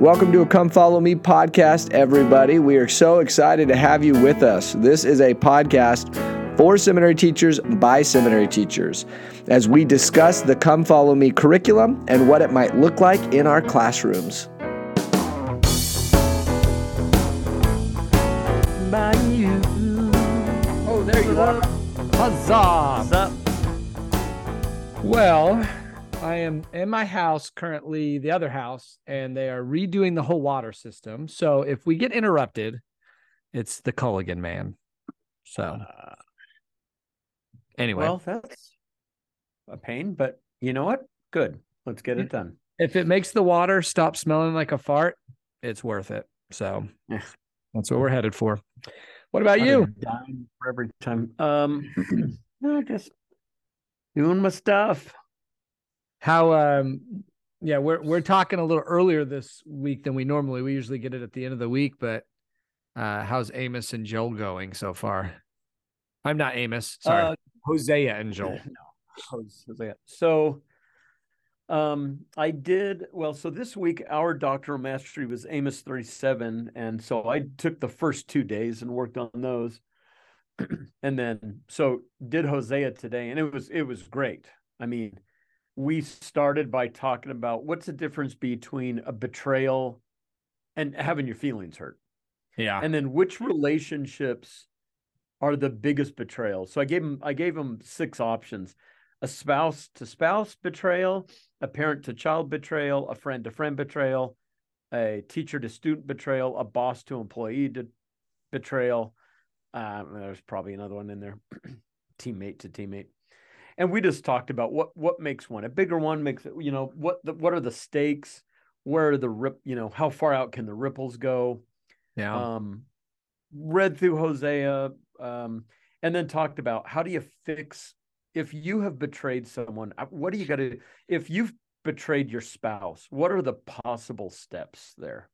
Welcome to a Come Follow Me podcast, everybody. We are so excited to have you with us. This is a podcast for seminary teachers by seminary teachers as we discuss the Come Follow Me curriculum and what it might look like in our classrooms. Oh, there you are. Huzzah! What's up? Well, I am in my house currently, the other house, and they are redoing the whole water system. So if we get interrupted, it's the Culligan man. So Uh, anyway, well, that's a pain, but you know what? Good. Let's get it done. if it makes the water stop smelling like a fart, it's worth it. So Yeah. that's what we're headed for. What about you? for every time. Um, no, just doing my stuff. How um yeah, we're we're talking a little earlier this week than we normally we usually get it at the end of the week, but uh how's Amos and Joel going so far? I'm not Amos, sorry. Uh, Hosea and Joel. no, Hosea. So, um, I did well. So this week, our doctrinal mastery was Amos 37, and so I took the first two days and worked on those, and then so did Hosea today, and it was it was great. I mean, we started by talking about what's the difference between a betrayal and having your feelings hurt. Yeah. and then which relationships are the biggest betrayals so i gave him i gave him six options a spouse to spouse betrayal a parent to child betrayal a friend to friend betrayal a teacher to student betrayal a boss to employee to betrayal. Um, there's probably another one in there. Teammate to teammate and we just talked about what what makes one a bigger one makes it you know what the, what are the stakes where are the rip you know how far out can the ripples go yeah. um, read through Hosea, um, and then talked about how do you fix if you have betrayed someone. uh, What do you got to do? if you've betrayed your spouse? What are the possible steps there?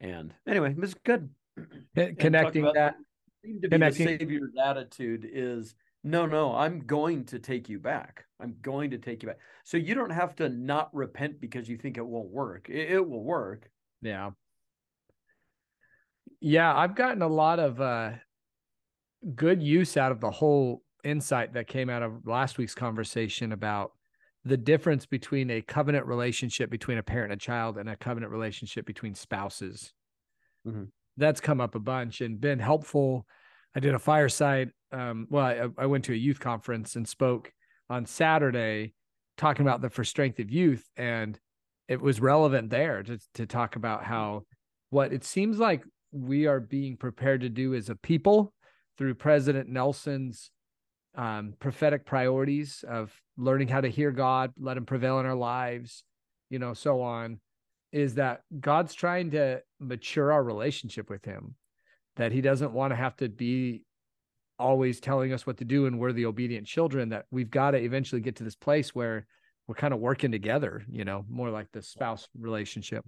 And anyway, it was good. Con- And talked Connecting that. seemed to be connecting- the savior's attitude is no, no, I'm going to take you back. I'm going to take you back. So you don't have to not repent because you think it won't work. It, it will work. Yeah. Yeah, I've gotten a lot of uh good use out of the whole insight that came out of last week's conversation about the difference between a covenant relationship between a parent and a child and a covenant relationship between spouses. Mhm. That's come up a bunch and been helpful. I did a fireside. Um, well, I, I went to a youth conference and spoke on Saturday talking about the For Strength of Youth. And it was relevant there to, to talk about how what it seems like we are being prepared to do as a people through President Nelson's um, prophetic priorities of learning how to hear God, let Him prevail in our lives, you know, so on, is that God's trying to mature our relationship with Him, that He doesn't want to have to be always telling us what to do and we're the obedient children, that we've got to eventually get to this place where we're kind of working together, you know, more like the spouse relationship.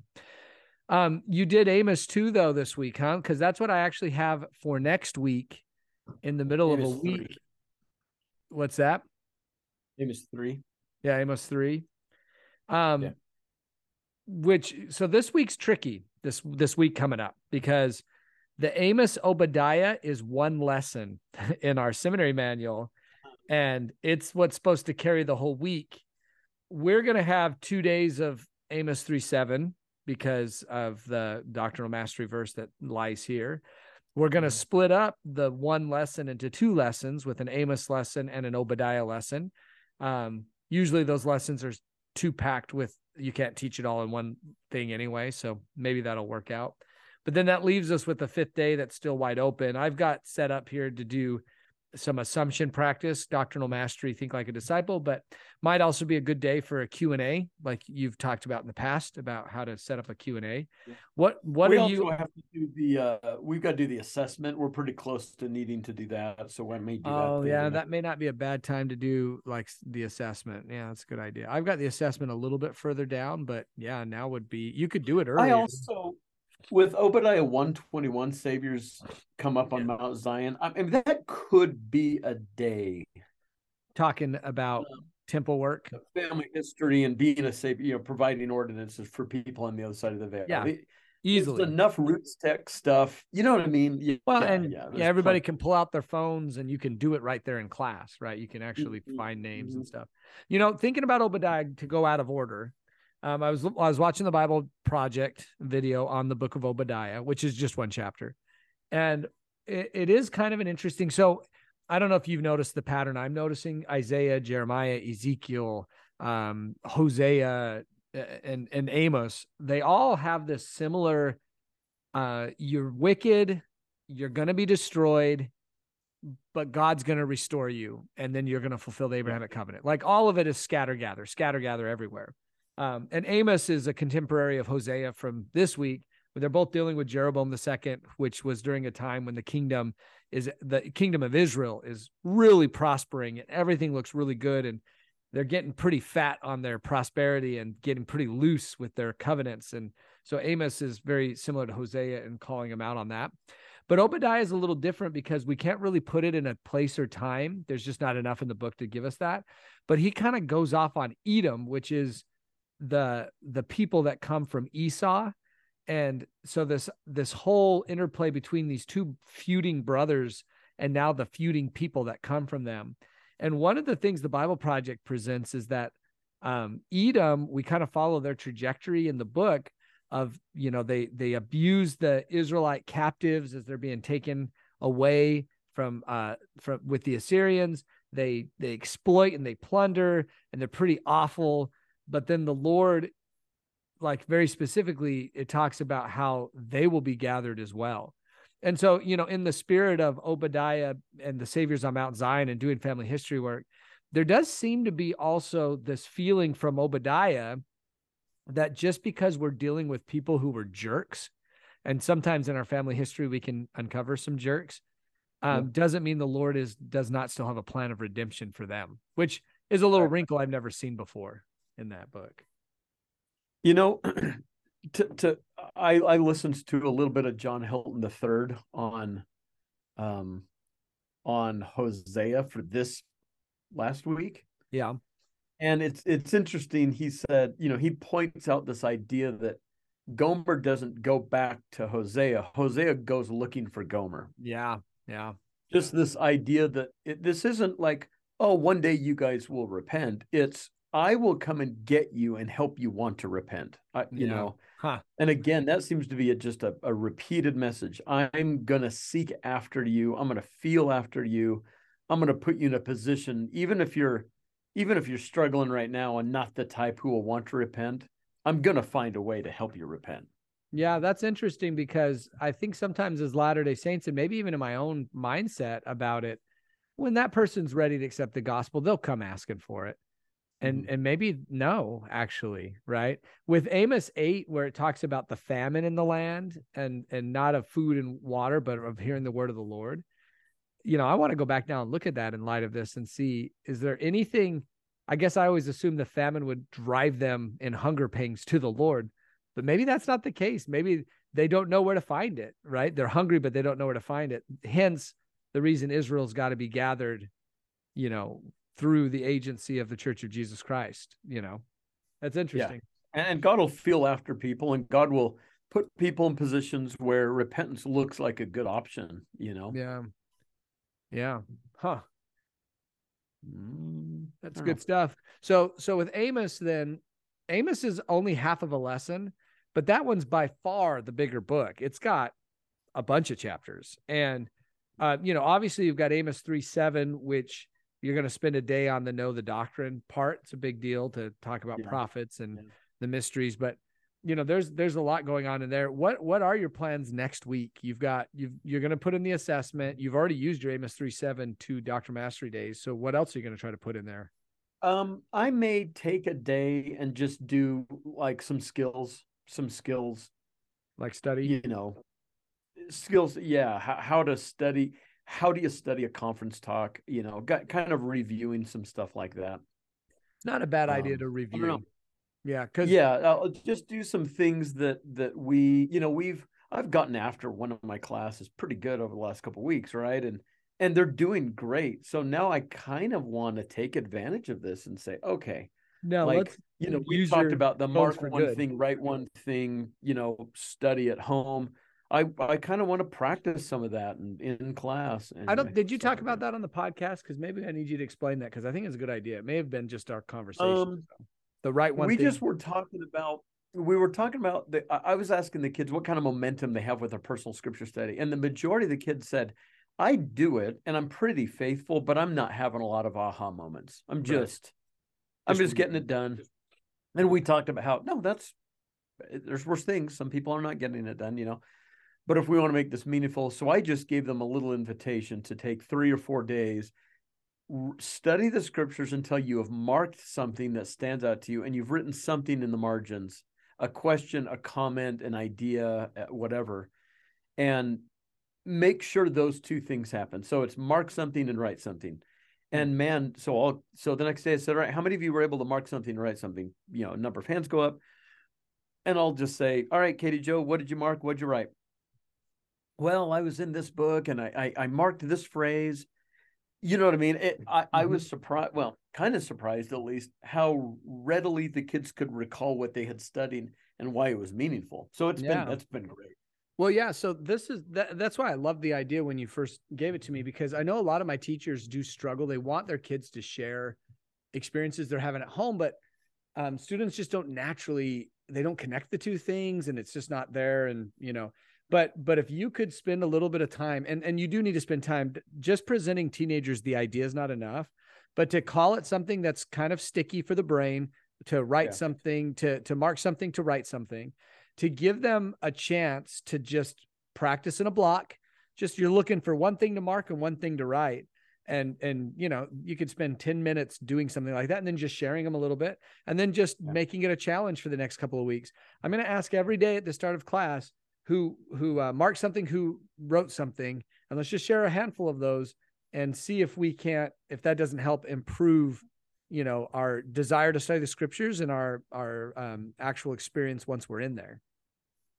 Um, you did Amos too, though, this week, huh? Because that's what I actually have for next week in the middle Amos of a week. three. What's that? Amos three. Yeah, Amos three. Um, Yeah. which so this week's tricky. This this week coming up because the Amos Obadiah is one lesson in our seminary manual, and it's what's supposed to carry the whole week. We're gonna have two days of Amos three seven because of the doctrinal mastery verse that lies here. We're going to split up the one lesson into two lessons with an Amos lesson and an Obadiah lesson. Um, usually those lessons are too packed with you can't teach it all in one thing anyway. So maybe that'll work out. But then that leaves us with the fifth day that's still wide open. I've got set up here to do some assumption practice, doctrinal mastery, think like a disciple, but might also be a good day for a Q&A like you've talked about in the past about how to set up a Q&A. Yeah. What what we are also you have to do the uh we've got to do the assessment we're pretty close to needing to do that so i may do that Oh yeah, that may not be a bad time to do like the assessment. Yeah, that's a good idea. I've got the assessment a little bit further down, but yeah, now would be you could do it earlier. i also with obadiah 121 saviors come up on mount zion i mean that could be a day talking about temple work, family history, and being a savior, you know, providing ordinances for people on the other side of the veil. Yeah, It- easily. There's enough RootsTech stuff. You know what I mean? Yeah, Well, and yeah, yeah, everybody plenty. can pull out their phones and you can do it right there in class, right? You can actually Mhm, find names and mhm. stuff. You know, thinking about Obadiah to go out of order. Um, I was I was watching the Bible Project video on the book of Obadiah, which is just one chapter, and it, it is kind of an interesting. So I don't know if you've noticed the pattern I'm noticing: Isaiah, Jeremiah, Ezekiel, um, Hosea, and and Amos. They all have this similar. Uh, you're wicked, you're going to be destroyed but god's going to restore you and then you're going to fulfill the abrahamic covenant like all of it is scatter gather scatter gather everywhere um, and amos is a contemporary of hosea from this week they're both dealing with jeroboam II, which was during a time when the kingdom is the kingdom of israel is really prospering and everything looks really good and they're getting pretty fat on their prosperity and getting pretty loose with their covenants and so amos is very similar to hosea and calling him out on that but Obadiah is a little different because we can't really put it in a place or time. There's just not enough in the book to give us that. But he kind of goes off on Edom, which is the the people that come from Esau. And so this this whole interplay between these two feuding brothers and now the feuding people that come from them. And one of the things the Bible Project presents is that um, Edom, we kind of follow their trajectory in the book of you know they they abuse the Israelite captives as they're being taken away from uh from with the Assyrians they they exploit and they plunder and they're pretty awful but then the Lord like very specifically it talks about how they will be gathered as well. And so you know in the spirit of Obadiah and the saviors on Mount Zion and doing family history work there does seem to be also this feeling from Obadiah that just because we're dealing with people who were jerks, and sometimes in our family history we can uncover some jerks, um, doesn't mean the Lord is does not still have a plan of redemption for them, which is a little wrinkle I've never seen before in that book. You know, to to I I listened to a little bit of John Hilton III on um on Hosea for this last week. Yeah, And it's it's interesting. He said, you know, he points out this idea that Gomer doesn't go back to Hosea. Hosea goes looking for Gomer. yeah, yeah, Just this idea that it, this isn't like, oh, one day you guys will repent. It's I will come and get you and help you want to repent. I, you Yeah. know, huh? and again, that seems to be a, just a, a repeated message. I'm gonna seek after you. I'm gonna feel after you. I'm gonna put you in a position, even if you're, even if you're struggling right now and not the type who will want to repent. I'm gonna find a way to help you repent. Yeah, that's interesting because I think sometimes as Latter day Saints, and maybe even in my own mindset about it, when that person's ready to accept the gospel, they'll come asking for it. And Mhm. and maybe no, actually, right? With Amos 8, where it talks about the famine in the land and and not of food and water, but of hearing the word of the Lord. You know, I want to go back now and look at that in light of this and see is there anything I guess I always assumed the famine would drive them in hunger pangs to the Lord, but maybe that's not the case. Maybe they don't know where to find it, right? They're hungry, but they don't know where to find it. Hence, the reason Israel's got to be gathered, you know, through the agency of the Church of Jesus Christ. You know, that's interesting. And, and God will feel after people, and God will put people in positions where repentance looks like a good option. You know. Yeah. Yeah. Huh. Mm, That's good stuff. So so with Amos then Amos is only half of a lesson, but that one's by far the bigger book. It's got a bunch of chapters. And uh, you know, obviously you've got Amos 3 7, which you're going to spend a day on the know the doctrine part. It's a big deal to talk about Yeah. prophets and Yeah. the mysteries, but you know, there's there's a lot going on in there. What what are your plans next week? You've got you've you're going to put in the assessment. You've already used your Amos 3 7 to doctrinal mastery days. So what else are you going to try to put in there? Um, I may take a day and just do like some skills, some skills, Like study? you know, skills. Yeah, how, how to study. How do you study a conference talk? You know, got kind of reviewing some stuff like that. It's not a bad idea Um, to review. Yeah, because Yeah, I'll just do some things that that we, you know, we've I've gotten after one of my classes pretty good over the last couple of weeks, right? And and they're doing great. So now I kind of want to take advantage of this and say, okay, now like let's you know, we talked about the mark one good. thing, write one thing, you know, study at home. I I kind of want to practice some of that in, in class. I don't. Did you talk about that on the podcast? Because maybe I need you to explain that because I think it's a good idea. It may have been just our conversation. Um, the right one. we thing. just were talking about we were talking about the I was asking the kids what kind of momentum they have with their personal scripture study and the majority of the kids said i do it and i'm pretty faithful but i'm not having a lot of aha moments i'm Right. just i'm Just just getting it done and we talked about how no that's there's worse things some people are not getting it done you know but if we want to make this meaningful so i just gave them a little invitation to take three or four days study the scriptures until you have marked something that stands out to you and you've written something in the margins a question a comment an idea uh, whatever and make sure those two things happen. So it's mark something and write something. And man so i'll so the next day i said all right how many of you were able to mark something and write something? You know a number of hands go up. And i'll just say all right katie joe what did you mark? What did you write well i was in this book and i i, I marked this phrase you know what I mean? It, I, I Mhm. was surprised, well, kind of surprised at least, how readily the kids could recall what they had studied and why it was meaningful. So it's Yeah. been that's been great. Well, yeah. So this is that, that's why I love the idea when you first gave it to me because I know a lot of my teachers do struggle. They want their kids to share experiences they're having at home, but um, students just don't naturally they don't connect the two things, and it's just not there. And you know, but but if you could spend a little bit of time, and and you do need to spend time just presenting teenagers the idea is not enough, but to call it something that's kind of sticky for the brain, to write Yeah. something, to to mark something, to write something to give them a chance to just practice in a block. Just you're looking for one thing to mark and one thing to write. And and you know, you could spend 10 minutes doing something like that and then just sharing them a little bit and then just Yeah. making it a challenge for the next couple of weeks. I'm going to ask every day at the start of class who who uh, marked something, who wrote something, and let's just share a handful of those and see if we can't if that doesn't help improve you know our desire to study the scriptures and our our um, actual experience once we're in there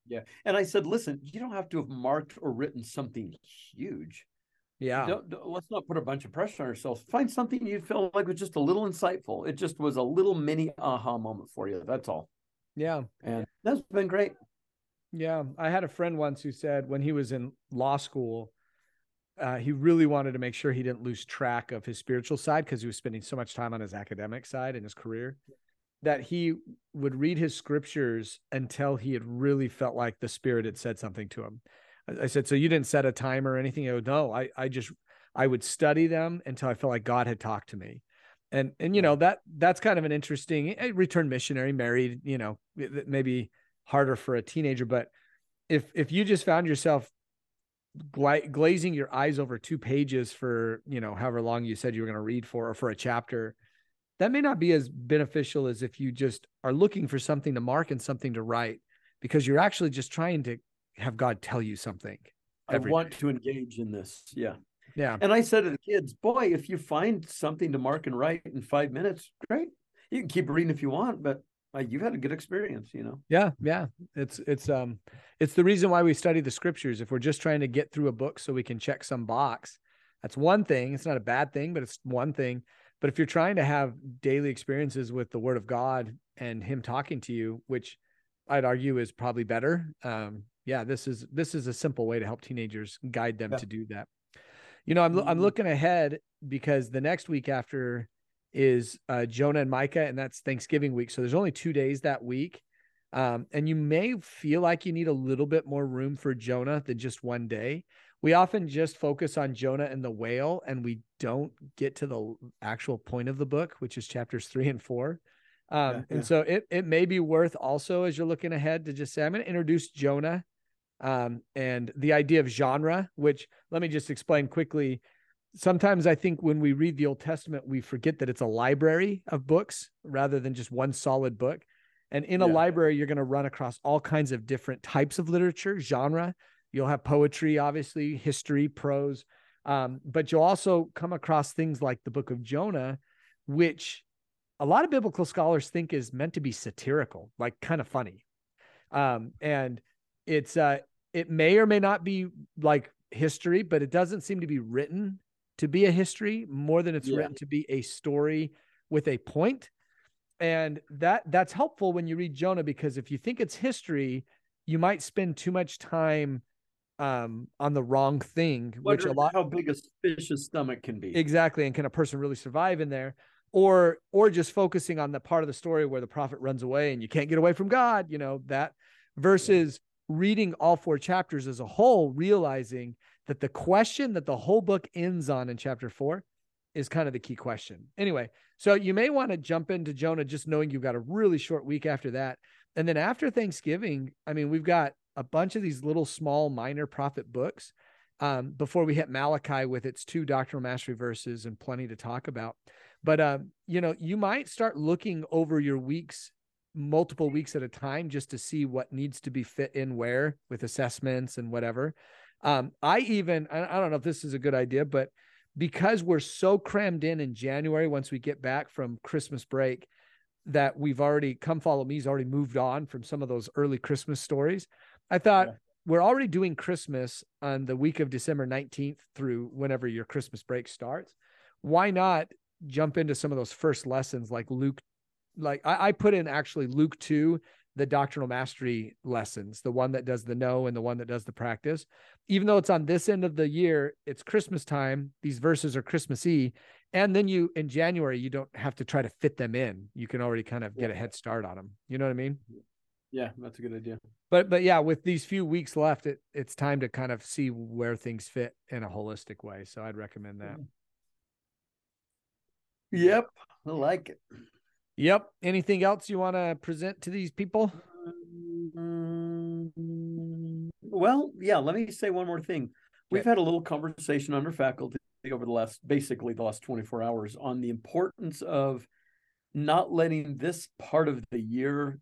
Yeah. And I said, listen, you don't have to have marked or written something huge. yeah Don't, don't- let's not put a bunch of pressure on ourselves. Find something you feel like was just a little insightful. It just was a little mini aha moment for you. That's all. yeah And that's been great. Yeah i had a friend once who said when he was in law school uh, he really wanted to make sure he didn't lose track of his spiritual side because he was spending so much time on his academic side and his career that he would read his scriptures until he had really felt like the spirit had said something to him. I- i said so you didn't set a timer or anything? Goes, no i i just i would study them until i felt like god had talked to me. And and you know that that's kind of an interesting a return missionary married you know maybe harder for a teenager but if if you just found yourself gla- glazing your eyes over two pages for you know however long you said you were going to read for or for a chapter that may not be as beneficial as if you just are looking for something to mark and something to write because you're actually just trying to have god tell you something I want day. to engage in this. Yeah. yeah And I said to the kids, boy, if you find something to mark and write in five minutes, great. You can keep reading if you want, but you've had a good experience, you know? Yeah, yeah. It's it's um it's the reason why we study the scriptures. If we're just trying to get through a book so we can check some box, that's one thing. It's not a bad thing, but it's one thing. But if you're trying to have daily experiences with the word of God and him talking to you, which I'd argue is probably better. Um, yeah, this is this is a simple way to help teenagers guide them Yeah. to do that. You know, I'm I'm Mhm. looking ahead because the next week after is uh, Jonah and Micah, and that's Thanksgiving week. So there's only two days that week. Um, and you may feel like you need a little bit more room for Jonah than just one day. We often just focus on Jonah and the whale, and we don't get to the actual point of the book, which is chapters three and four. Um, Yeah, and so it it may be worth also as you're looking ahead to just say, I'm going to introduce Jonah um, and the idea of genre, which let me just explain quickly. Sometimes I think when we read the Old Testament, we forget that it's a library of books rather than just one solid book. And in a library, you're going to run across all kinds of different types of literature, genre. You'll have poetry, obviously, history, prose, um, but you'll also come across things like the book of Jonah, which a lot of biblical scholars think is meant to be satirical, like kind of funny. Um, and it's uh, it may or may not be like history, but it doesn't seem to be written to be a history more than it's Yeah. written to be a story with a point. And that that's helpful when you read Jonah because if you think it's history, you might spend too much time um on the wrong thing, which a lot how big a fish's stomach can be. exactly and can a person really survive in there or or just focusing on the part of the story where the prophet runs away and you can't get away from god you know that versus reading all four chapters as a whole realizing that the question that the whole book ends on in chapter 4 is kind of the key question anyway so you may want to jump into jonah just knowing you've got a really short week after that and then after thanksgiving i mean we've got a bunch of these little small minor prophet books um, before we hit Malachi with its two doctrinal mastery verses and plenty to talk about. But um, you know, you might start looking over your weeks, multiple weeks at a time, just to see what needs to be fit in where with assessments and whatever. Um, I even I, don't know if this is a good idea, but because we're so crammed in in January once we get back from Christmas break, that we've already come follow me's already moved on from some of those early Christmas stories. I thought Yeah. we're already doing Christmas on the week of December 19th through whenever your Christmas break starts. Why not jump into some of those first lessons like Luke? Like I, I put in actually Luke 2, the doctrinal mastery lessons, the one that does the know and the one that does the practice. Even though it's on this end of the year, it's Christmas time. These verses are Christmassy. And then you in January, you don't have to try to fit them in. You can already kind of get a head start on them. You know what I mean? Yeah, that's a good idea. but but yeah with these few weeks left it it's time to kind of see where things fit in a holistic way so i'd recommend that mm-hmm. Yep, I like it. Yep anything else you want to present to these people Well, yeah, let me say one more thing. We've had a little conversation under faculty over the last basically the last 24 hours on the importance of not letting this part of the year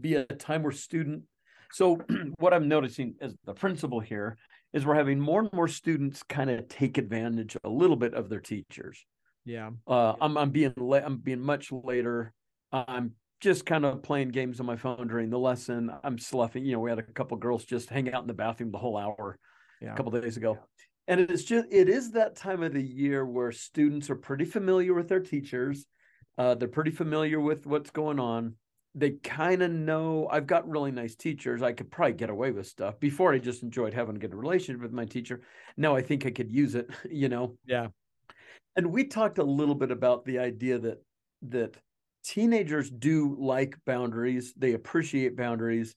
be a time where student so what I'm noticing as the principal here is we're having more and more students kind of take advantage a little bit of their teachers. Yeah Uh, I'm I'm being la- I'm being much later. I'm just kind of playing games on my phone during the lesson. I'm sloughing. You know, we had a couple girls just hang out in the bathroom the whole hour yeah a couple days ago, and it is just it is that time of the year where students are pretty familiar with their teachers. Uh, they're pretty familiar with what's going on. They kind of know. I've got really nice teachers. I could probably get away with stuff. Before, I just enjoyed having a good relationship with my teacher. Now I think I could use it. You know yeah and we talked a little bit about the idea that that teenagers do like boundaries they appreciate boundaries.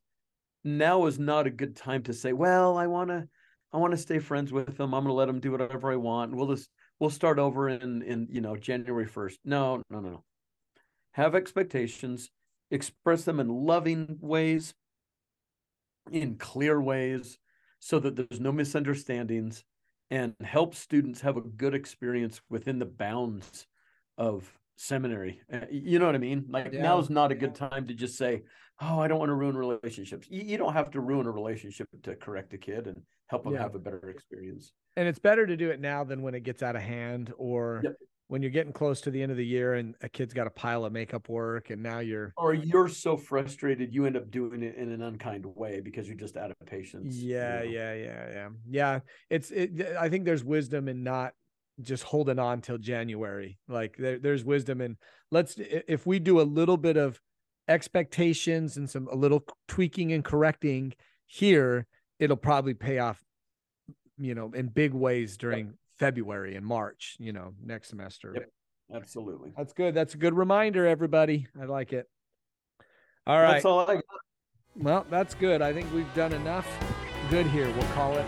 Now is not a good time to say well i want to i want to stay friends with them. I'm going to let them do whatever i want. We'll just we'll start over in in you know january 1st no no no no. Have expectations express them in loving ways in clear ways so that there's no misunderstandings and help students have a good experience within the bounds of seminary. Uh, You know what I mean? Like Yeah. now's not a good time to just say, "Oh, I don't want to ruin relationships." You, you don't have to ruin a relationship to correct a kid and help them Yeah. have a better experience. and it's better to do it now than when it gets out of hand or Yep. When you're getting close to the end of the year and a kid's got a pile of makeup work and now you're Or you're so frustrated you end up doing it in an unkind way because you're just out of patience. you Yeah, know? yeah, yeah, yeah. Yeah, it's it I think there's wisdom in not just holding on till January. Like there, there's wisdom in let's if we do a little bit of expectations and some a little tweaking and correcting here, it'll probably pay off, you know, in big ways during February and March, you know, next semester. Yep. Absolutely. That's good. That's a good reminder, everybody. I like it. All right. That's all I got. Well, that's good. I think we've done enough good here. We'll call it